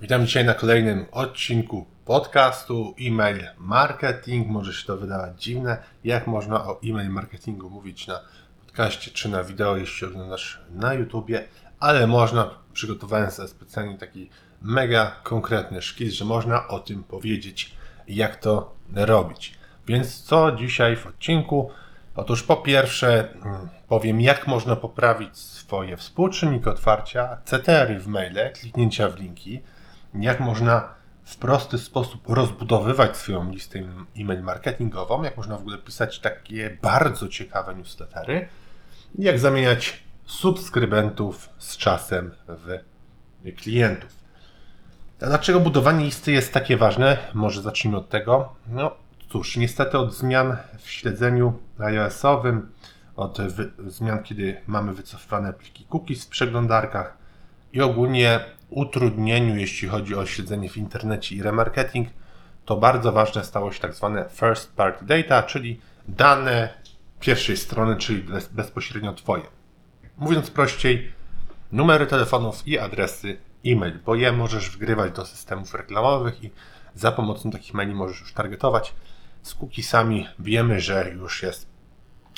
Witam dzisiaj na kolejnym odcinku podcastu e-mail marketing. Może się to wydawać dziwne, jak można o e-mail marketingu mówić na podcaście czy na wideo, jeśli oglądasz na YouTubie, ale można, przygotowałem sobie specjalnie taki mega konkretny szkic, że można o tym powiedzieć, jak to robić. Więc co dzisiaj w odcinku? Otóż po pierwsze mm, powiem, jak można poprawić swoje współczynniki otwarcia, CTR w maile, kliknięcia w linki, jak można w prosty sposób rozbudowywać swoją listę e-mail marketingową, jak można w ogóle pisać takie bardzo ciekawe newslettery, jak zamieniać subskrybentów z czasem w klientów. A dlaczego budowanie listy jest takie ważne? Może zacznijmy od tego. No cóż, niestety od zmian w śledzeniu iOS-owym, od zmian, kiedy mamy wycofane pliki cookies w przeglądarkach i ogólnie utrudnieniu, jeśli chodzi o śledzenie w internecie i remarketing, to bardzo ważne stało się tak zwane first party data, czyli dane pierwszej strony, czyli bezpośrednio Twoje. Mówiąc prościej, numery telefonów i adresy e-mail, bo je możesz wgrywać do systemów reklamowych i za pomocą takich maili możesz już targetować. Z cookiesami wiemy, że już jest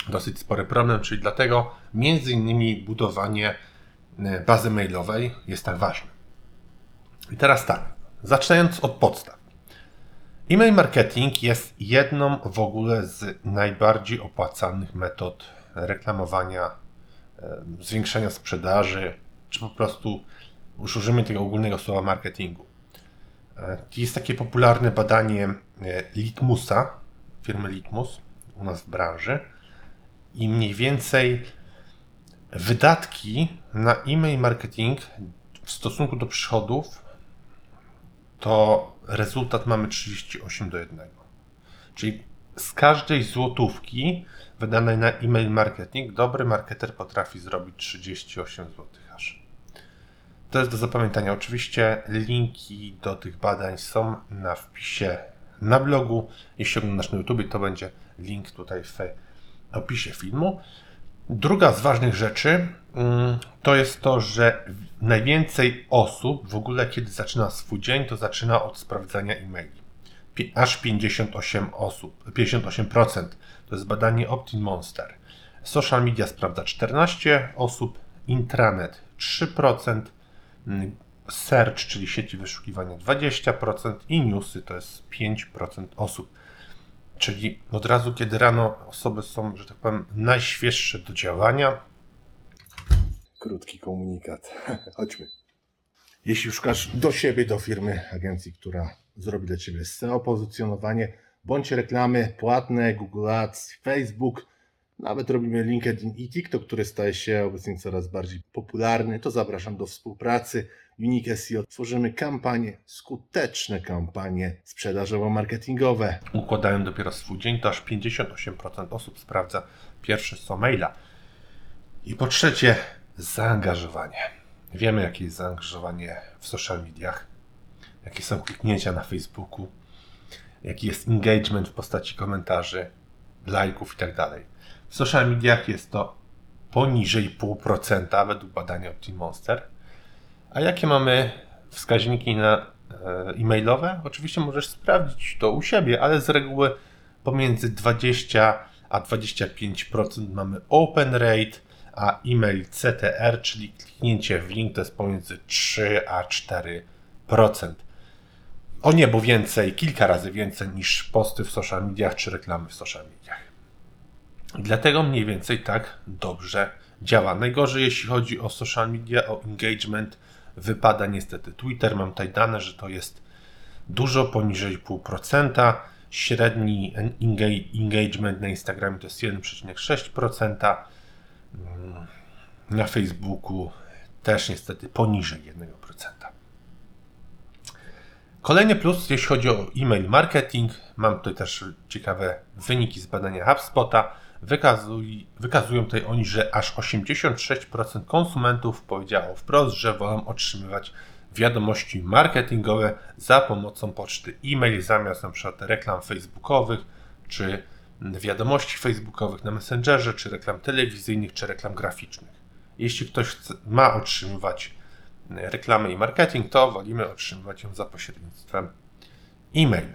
dosyć spory problem, czyli dlatego między innymi budowanie e, bazy mailowej jest tak ważne. I teraz tak, zaczynając od podstaw. E-mail marketing jest jedną w ogóle z najbardziej opłacalnych metod reklamowania, e, zwiększania sprzedaży, czy po prostu już użyjmy tego ogólnego słowa marketingu. E, jest takie popularne badanie e, Litmusa, firmy Litmus u nas w branży i mniej więcej wydatki na e-mail marketing w stosunku do przychodów to rezultat mamy 38 do 1. Czyli z każdej złotówki wydanej na e-mail marketing dobry marketer potrafi zrobić 38 zł aż. To jest do zapamiętania. Oczywiście linki do tych badań są na wpisie na blogu. Jeśli oglądasz na YouTube, to będzie link tutaj w opisie filmu. Druga z ważnych rzeczy mm, to jest to, że najwięcej osób w ogóle, kiedy zaczyna swój dzień, to zaczyna od sprawdzania e-maili. Aż 58 osób, 58%. To jest badanie Optin Monster. Social media sprawdza 14 osób, intranet 3%, mm, search, czyli sieci wyszukiwania 20% i newsy to jest 5% osób. Czyli od razu, kiedy rano osoby są, że tak powiem, najświeższe do działania. Krótki komunikat. Chodźmy. Jeśli szukasz do siebie, do firmy, agencji, która zrobi dla Ciebie SEO, pozycjonowanie, bądź reklamy płatne, Google Ads, Facebook, nawet robimy LinkedIn i TikTok, który staje się obecnie coraz bardziej popularny, to zapraszam do współpracy. Unique SEO tworzymy kampanie, skuteczne kampanie sprzedażowo-marketingowe. Układają dopiero swój dzień, to aż 58% osób sprawdza pierwsze 100 maila. I po trzecie, zaangażowanie. Wiemy, jakie jest zaangażowanie w social mediach, jakie są kliknięcia na Facebooku, jaki jest engagement w postaci komentarzy, lajków itd. Tak w social mediach jest to poniżej 0,5% według badania OptiMonster. A jakie mamy wskaźniki na e, e-mailowe? Oczywiście możesz sprawdzić to u siebie, ale z reguły pomiędzy 20 a 25% mamy open rate, a e-mail CTR, czyli kliknięcie w link, to jest pomiędzy 3 a 4%. O niebo więcej, kilka razy więcej niż posty w social mediach czy reklamy w social mediach. Dlatego mniej więcej tak dobrze działa. Najgorzej, jeśli chodzi o social media, o engagement, wypada niestety Twitter. Mam tutaj dane, że to jest dużo poniżej 0,5%. Średni engagement na Instagramie to jest 1,6%. Mm, na Facebooku też niestety poniżej 1%. Kolejny plus, jeśli chodzi o e-mail marketing, mam tutaj też ciekawe wyniki z badania HubSpota. Wykazuj, wykazują tutaj oni, że aż 86% konsumentów powiedziało wprost, że wolą otrzymywać wiadomości marketingowe za pomocą poczty e-mail zamiast np. reklam facebookowych czy wiadomości facebookowych na Messengerze, czy reklam telewizyjnych, czy reklam graficznych. Jeśli ktoś chce, ma otrzymywać reklamy i marketing, to wolimy otrzymywać ją za pośrednictwem e-mail.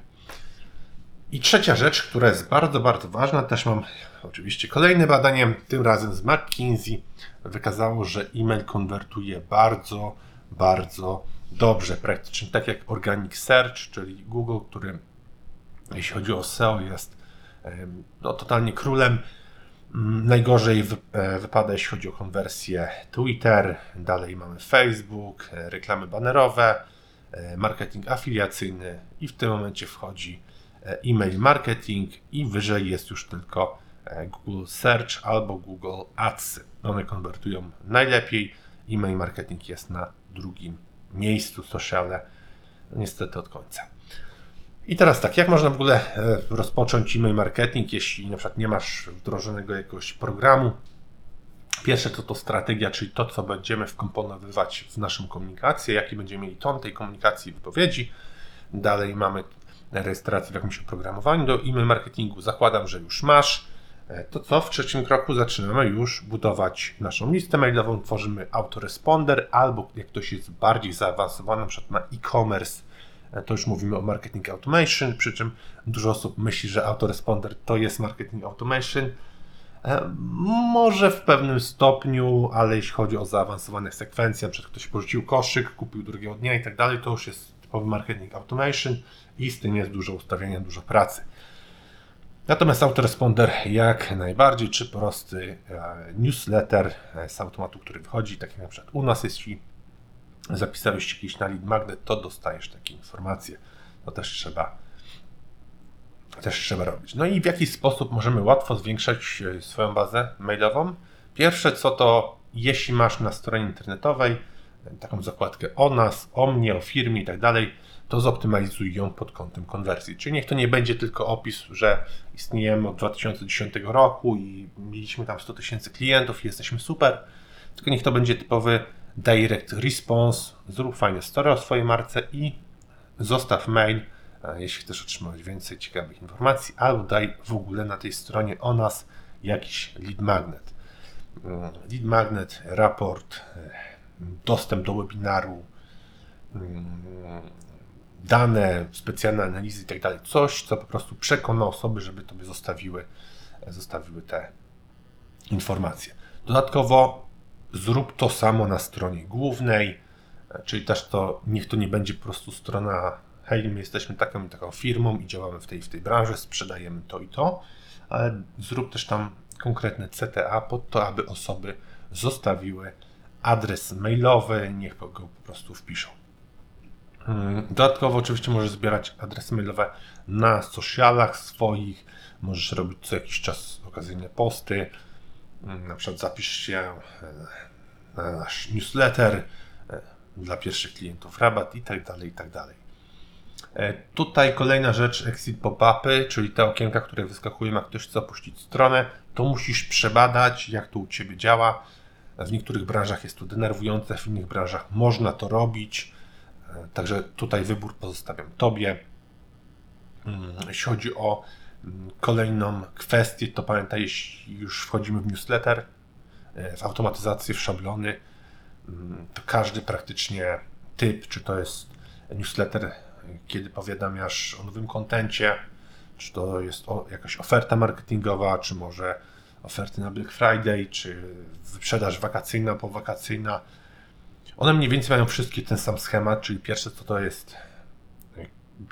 I trzecia rzecz, która jest bardzo, bardzo ważna, też mam oczywiście. Kolejne badanie, tym razem z McKinsey, wykazało, że e-mail konwertuje bardzo, bardzo dobrze, praktycznie. Tak jak Organic Search, czyli Google, który jeśli chodzi o SEO jest no, totalnie królem. Mm, najgorzej e, wypada, jeśli chodzi o konwersję Twitter, dalej mamy Facebook, e, reklamy banerowe, e, marketing afiliacyjny i w tym momencie wchodzi e-mail marketing i wyżej jest już tylko Google Search albo Google Ads. One konwertują najlepiej. E-mail marketing jest na drugim miejscu, sociale niestety od końca. I teraz tak, jak można w ogóle rozpocząć e-mail marketing, jeśli na przykład nie masz wdrożonego jakiegoś programu? Pierwsze to to strategia, czyli to, co będziemy wkomponowywać w naszą komunikację, jaki będziemy mieli ton tej komunikacji, wypowiedzi. Dalej mamy rejestrację w jakimś oprogramowaniu do e-mail marketingu. Zakładam, że już masz. E, to co? W trzecim kroku zaczynamy już budować naszą listę mailową, tworzymy autoresponder, albo jak ktoś jest bardziej zaawansowany, na przykład na e-commerce, e, to już mówimy o marketing automation, przy czym dużo osób myśli, że autoresponder to jest marketing automation. E, może w pewnym stopniu, ale jeśli chodzi o zaawansowane sekwencje, przykład ktoś porzucił koszyk, kupił drugiego dnia i tak dalej, to już jest typowy marketing automation i z tym jest dużo ustawienia, dużo pracy. Natomiast autoresponder jak najbardziej, czy prosty e, newsletter e, z automatu, który wychodzi, tak jak na przykład u nas, jeśli zapisałeś kiedyś na lead magnet, to dostajesz takie informacje. To też trzeba, też trzeba robić. No i w jaki sposób możemy łatwo zwiększać e, swoją bazę mailową? Pierwsze co to, jeśli masz na stronie internetowej taką zakładkę o nas, o mnie, o firmie i tak dalej, to zoptymalizuj ją pod kątem konwersji. Czyli niech to nie będzie tylko opis, że istniejemy od 2010 roku i mieliśmy tam 100 tysięcy klientów i jesteśmy super, tylko niech to będzie typowy direct response, zrób fajne story o swojej marce i zostaw mail, jeśli chcesz otrzymać więcej ciekawych informacji, albo daj w ogóle na tej stronie o nas jakiś lead magnet. Mm, lead magnet, raport, dostęp do webinaru, mm, dane, specjalne analizy i tak dalej. Coś, co po prostu przekona osoby, żeby tobie zostawiły, zostawiły te informacje. Dodatkowo zrób to samo na stronie głównej, czyli też to, niech to nie będzie po prostu strona hej, my jesteśmy taką i taką firmą i działamy w tej w tej branży, sprzedajemy to i to, ale zrób też tam konkretne CTA pod to, aby osoby zostawiły adres mailowy, niech go po prostu wpiszą. Hmm, dodatkowo oczywiście możesz zbierać adresy mailowe na socialach swoich, możesz robić co jakiś czas okazyjne posty, hmm, na przykład zapisz się e, na nasz newsletter e, dla pierwszych klientów rabat i tak dalej, i tak dalej. E, tutaj kolejna rzecz, exit pop-upy, czyli te okienka, które wyskakują, jak ktoś chce opuścić stronę, to musisz przebadać, jak to u Ciebie działa. W niektórych branżach jest to denerwujące, w innych branżach można to robić. Także tutaj wybór pozostawiam Tobie. Mm, jeśli chodzi o mm, kolejną kwestię, to pamiętaj, jeśli już wchodzimy w newsletter, e, w automatyzację, w szablony, mm, to każdy praktycznie typ, czy to jest newsletter, kiedy powiadamiasz o nowym kontencie, czy to jest jakaś oferta marketingowa, czy może oferty na Black Friday, czy wyprzedaż wakacyjna, powakacyjna, one mniej więcej mają wszystkie ten sam schemat, czyli pierwsze co to jest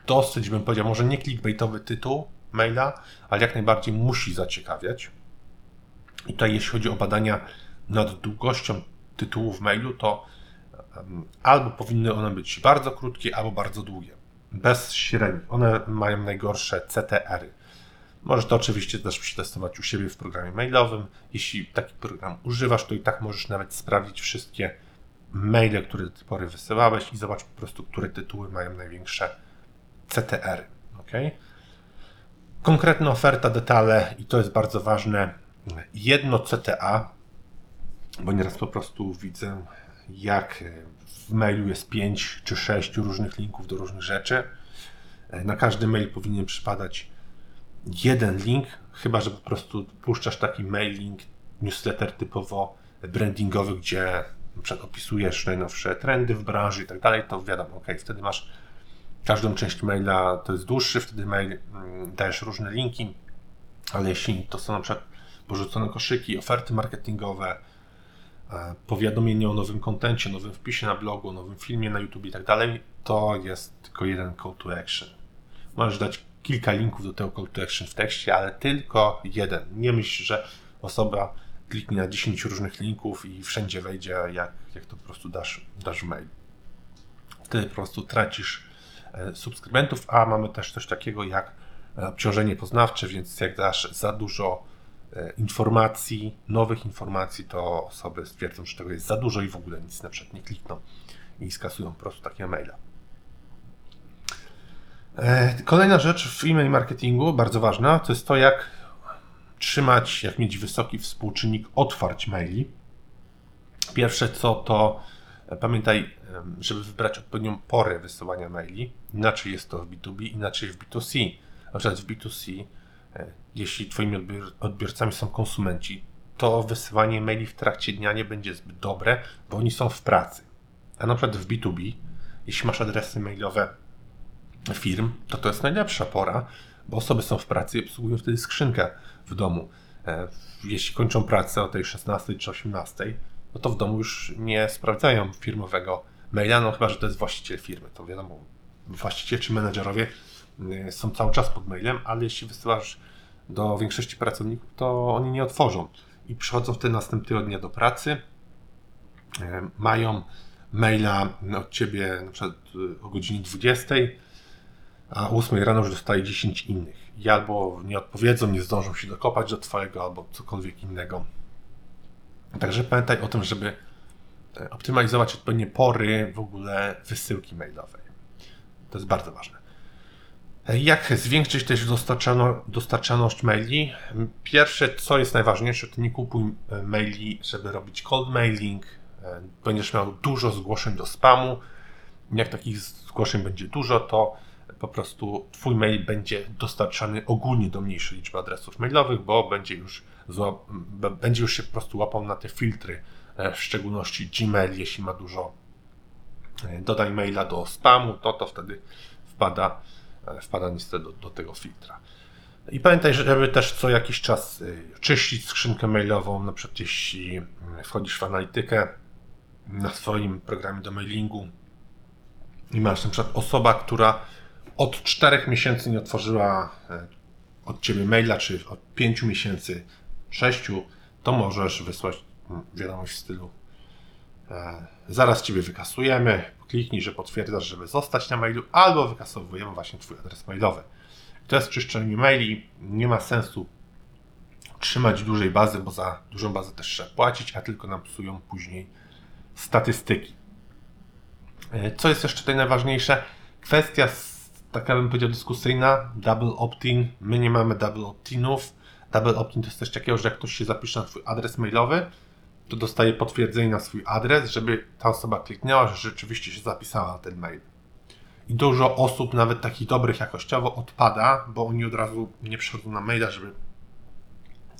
dosyć, bym powiedział, może nie clickbaitowy tytuł maila, ale jak najbardziej musi zaciekawiać. I tutaj jeśli chodzi o badania nad długością tytułu w mailu, to albo powinny one być bardzo krótkie, albo bardzo długie. Bez średnich. One mają najgorsze CTR-y. Możesz to oczywiście też przetestować u siebie w programie mailowym. Jeśli taki program używasz, to i tak możesz nawet sprawdzić wszystkie maile, które do tej pory wysyłałeś i zobacz po prostu, które tytuły mają największe CTR. Ok? Konkretna oferta, detale i to jest bardzo ważne. Jedno CTA, bo nieraz po prostu widzę, jak w mailu jest 5 czy 6 różnych linków do różnych rzeczy. Na każdy mail powinien przypadać jeden link, chyba że po prostu puszczasz taki mailing, newsletter typowo brandingowy, gdzie przed opisujesz najnowsze trendy w branży i tak dalej, to wiadomo, ok, wtedy masz każdą część maila, to jest dłuższy, wtedy mail mm, dajesz różne linki, ale jeśli to są na przykład porzucone koszyki, oferty marketingowe, e, powiadomienie o nowym kontencie, nowym wpisie na blogu, nowym filmie na YouTube i tak dalej, to jest tylko jeden call to action. Możesz dać kilka linków do tego call to action w tekście, ale tylko jeden. Nie myśl, że osoba kliknie na 10 różnych linków i wszędzie wejdzie, jak, jak to po prostu dasz, dasz mail. Wtedy po prostu tracisz e, subskrybentów, a mamy też coś takiego jak e, obciążenie poznawcze, więc jak dasz za dużo e, informacji, nowych informacji, to osoby stwierdzą, że tego jest za dużo i w ogóle nic na przykład nie klikną i skasują po prostu takie maila. Kolejna rzecz w e-mail marketingu, bardzo ważna, to jest to, jak trzymać, jak mieć wysoki współczynnik otwarć maili. Pierwsze co to pamiętaj, żeby wybrać odpowiednią porę wysyłania maili. Inaczej jest to w B2B, inaczej w B2C. Na przykład w B2C, e, jeśli Twoimi odbiorcami są konsumenci, to wysyłanie maili w trakcie dnia nie będzie zbyt dobre, bo oni są w pracy. A na przykład w B2B, jeśli masz adresy mailowe firm, to to jest najlepsza pora, bo osoby są w pracy i obsługują wtedy skrzynkę w domu. E, jeśli kończą pracę o tej 16 czy 18, no to w domu już nie sprawdzają firmowego maila, no chyba, że to jest właściciel firmy. To wiadomo, właściciel czy menedżerowie e, są cały czas pod mailem, ale jeśli wysyłasz do większości pracowników, to oni nie otworzą i przychodzą wtedy następnego dnia do pracy, e, mają maila od ciebie na przykład o godzinie 20, a o 8 rano już dostaje 10 innych. I albo nie odpowiedzą, nie zdążą się dokopać do Twojego, albo cokolwiek innego. Także pamiętaj o tym, żeby e, optymalizować odpowiednie pory w ogóle wysyłki mailowej. To jest bardzo ważne. E, jak zwiększyć też dostarczano, dostarczalność maili? Pierwsze, co jest najważniejsze, to nie kupuj e, maili, żeby robić cold mailing. Będziesz miał dużo zgłoszeń do spamu. Jak takich zgłoszeń będzie dużo, to po prostu Twój mail będzie dostarczany ogólnie do mniejszej liczby adresów mailowych, bo będzie już, będzie już się po prostu łapał na te filtry, e, w szczególności Gmail, jeśli ma dużo e, dodaj maila do spamu, to to wtedy wpada, e, wpada niestety do, do tego filtra. I pamiętaj, żeby też co jakiś czas czyścić skrzynkę mailową, na przykład jeśli mm, wchodzisz w analitykę na swoim programie do mailingu i masz na przykład osoba, która od czterech miesięcy nie otworzyła e, od ciebie maila, czy od pięciu miesięcy, sześciu, to możesz wysłać mm, wiadomość w stylu e, zaraz ciebie wykasujemy, kliknij, że potwierdzasz, żeby zostać na mailu, albo wykasowujemy właśnie twój adres mailowy. To jest czyszczenie maili, nie ma sensu trzymać dużej bazy, bo za dużą bazę też trzeba płacić, a tylko nam psują później statystyki. E, co jest jeszcze tutaj najważniejsze? Kwestia taka bym powiedział dyskusyjna, double opt-in. My nie mamy double opt-inów. Double opt-in to jest coś takiego, że jak ktoś się zapisze na swój adres mailowy, to dostaje potwierdzenie na swój adres, żeby ta osoba kliknęła, że rzeczywiście się zapisała na ten mail. I dużo osób, nawet takich dobrych jakościowo, odpada, bo oni od razu nie przychodzą na maila, żeby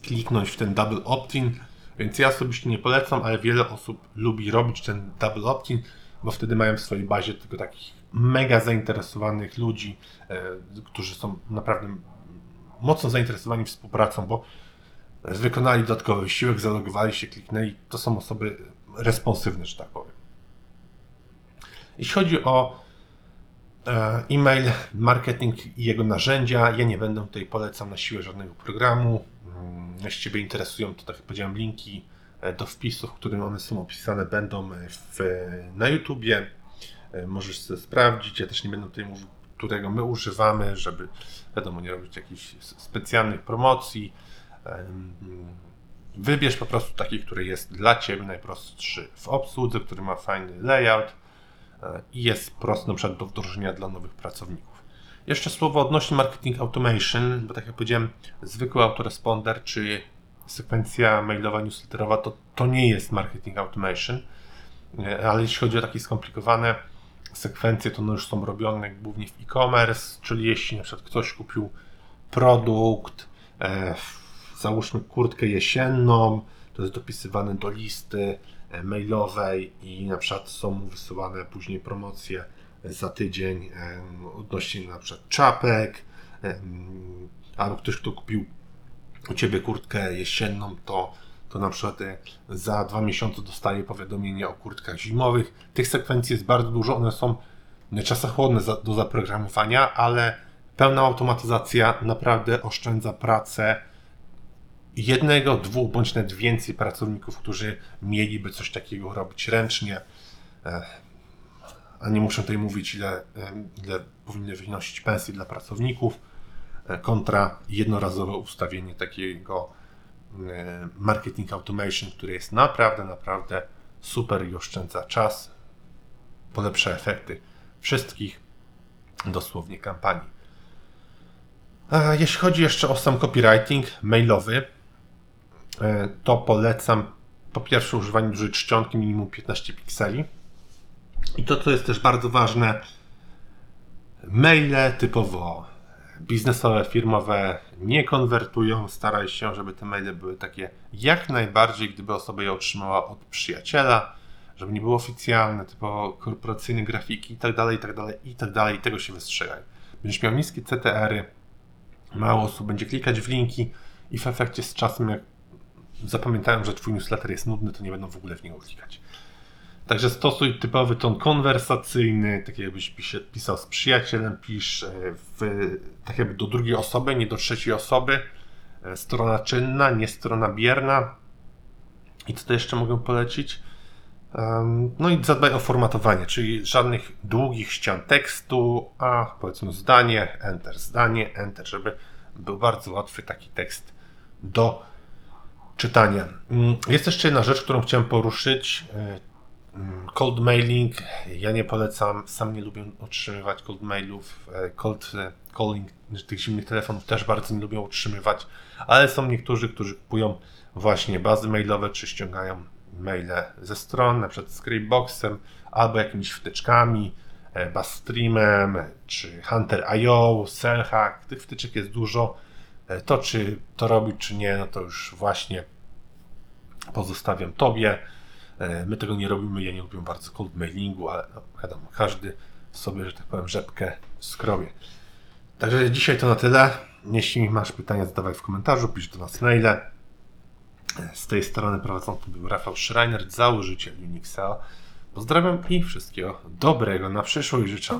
kliknąć w ten double opt-in. Więc ja osobiście nie polecam, ale wiele osób lubi robić ten double opt-in, bo wtedy mają w swojej bazie tylko takich mega zainteresowanych ludzi, e, którzy są naprawdę mocno zainteresowani współpracą, bo wykonali dodatkowy wysiłek, zalogowali się, kliknęli. To są osoby responsywne, że tak powiem. Jeśli chodzi o e, e-mail, marketing i jego narzędzia, ja nie będę tutaj polecał na siłę żadnego programu. Mm, jeśli Ciebie interesują, to tak jak powiedziałem, linki do wpisów, w którym one są opisane, będą w, na YouTubie. E, możesz sobie sprawdzić. Ja też nie będę tutaj mówił, którego my używamy, żeby wiadomo, nie robić jakichś specjalnych promocji. Wybierz po prostu taki, który jest dla Ciebie najprostszy w obsłudze, który ma fajny layout e, i jest prosty na przykład do wdrożenia dla nowych pracowników. Jeszcze słowo odnośnie marketing automation, bo tak jak powiedziałem, zwykły autoresponder czy sekwencja mailowa newsletterowa to, to nie jest marketing automation, e, ale jeśli chodzi o takie skomplikowane sekwencje to one już są robione głównie w e-commerce, czyli jeśli na przykład ktoś kupił produkt, e, załóżmy kurtkę jesienną, to jest dopisywane do listy e, mailowej i na przykład są mu wysyłane później promocje za tydzień odnośnie na przykład czapek, albo ktoś, kto kupił u Ciebie kurtkę jesienną, to, to na przykład e, za dwa miesiące dostaje powiadomienie o kurtkach zimowych. Tych sekwencji jest bardzo dużo, one są czasochłonne do zaprogramowania, ale pełna automatyzacja naprawdę oszczędza pracę jednego, dwóch bądź nawet więcej pracowników, którzy mieliby coś takiego robić ręcznie. A nie muszę tutaj mówić, ile, ile powinny wynosić pensje dla pracowników, kontra jednorazowe ustawienie takiego e, marketing automation, który jest naprawdę, naprawdę super i oszczędza czas, polepsza efekty wszystkich dosłownie kampanii. A jeśli chodzi jeszcze o sam copywriting mailowy, e, to polecam po pierwsze używanie dużej czcionki minimum 15 pikseli. I to, co jest też bardzo ważne, maile typowo biznesowe, firmowe nie konwertują. Staraj się, żeby te maile były takie jak najbardziej, gdyby osoba je otrzymała od przyjaciela, żeby nie były oficjalne, typowo korporacyjne grafiki i tak dalej, i. Tego się wystrzegaj. Będziesz miał niskie CTR-y, mało osób będzie klikać w linki i w efekcie z czasem, jak zapamiętają, że Twój newsletter jest nudny, to nie będą w ogóle w niego klikać. Także stosuj typowy ton konwersacyjny, tak jakbyś pisał z przyjacielem, pisz e, w, tak jakby do drugiej osoby, nie do trzeciej osoby. E, strona czynna, nie strona bierna. I co to jeszcze mogę polecić? No i zadbaj o formatowanie, czyli żadnych długich ścian tekstu, a powiedzmy zdanie, enter, zdanie, enter, żeby był bardzo łatwy taki tekst do czytania. Mm, jest jeszcze jedna rzecz, którą chciałem poruszyć. Cold mailing. Ja nie polecam, sam nie lubię otrzymywać cold mailów. E, cold e, calling tych zimnych telefonów też bardzo nie lubią otrzymywać, ale są niektórzy, którzy kupują właśnie bazy mailowe czy ściągają maile ze stron, na przykład Scriptboxem, albo jakimiś wtyczkami, e, Bassstreamem, czy Hunter.io, Cellhack. Tych wtyczek jest dużo. To, czy to robić, czy nie, no to już właśnie pozostawiam Tobie. E, my tego nie robimy, ja nie lubię bardzo cold mailingu, ale no, wiadomo, każdy sobie, że tak powiem, rzepkę skrobie. Także dzisiaj to na tyle. Jeśli masz pytania, zadawaj w komentarzu, pisz do nas maile. Z tej strony prowadzący był Rafał Schreiner, założyciel Unixa. Pozdrawiam i wszystkiego dobrego na przyszłość życzę.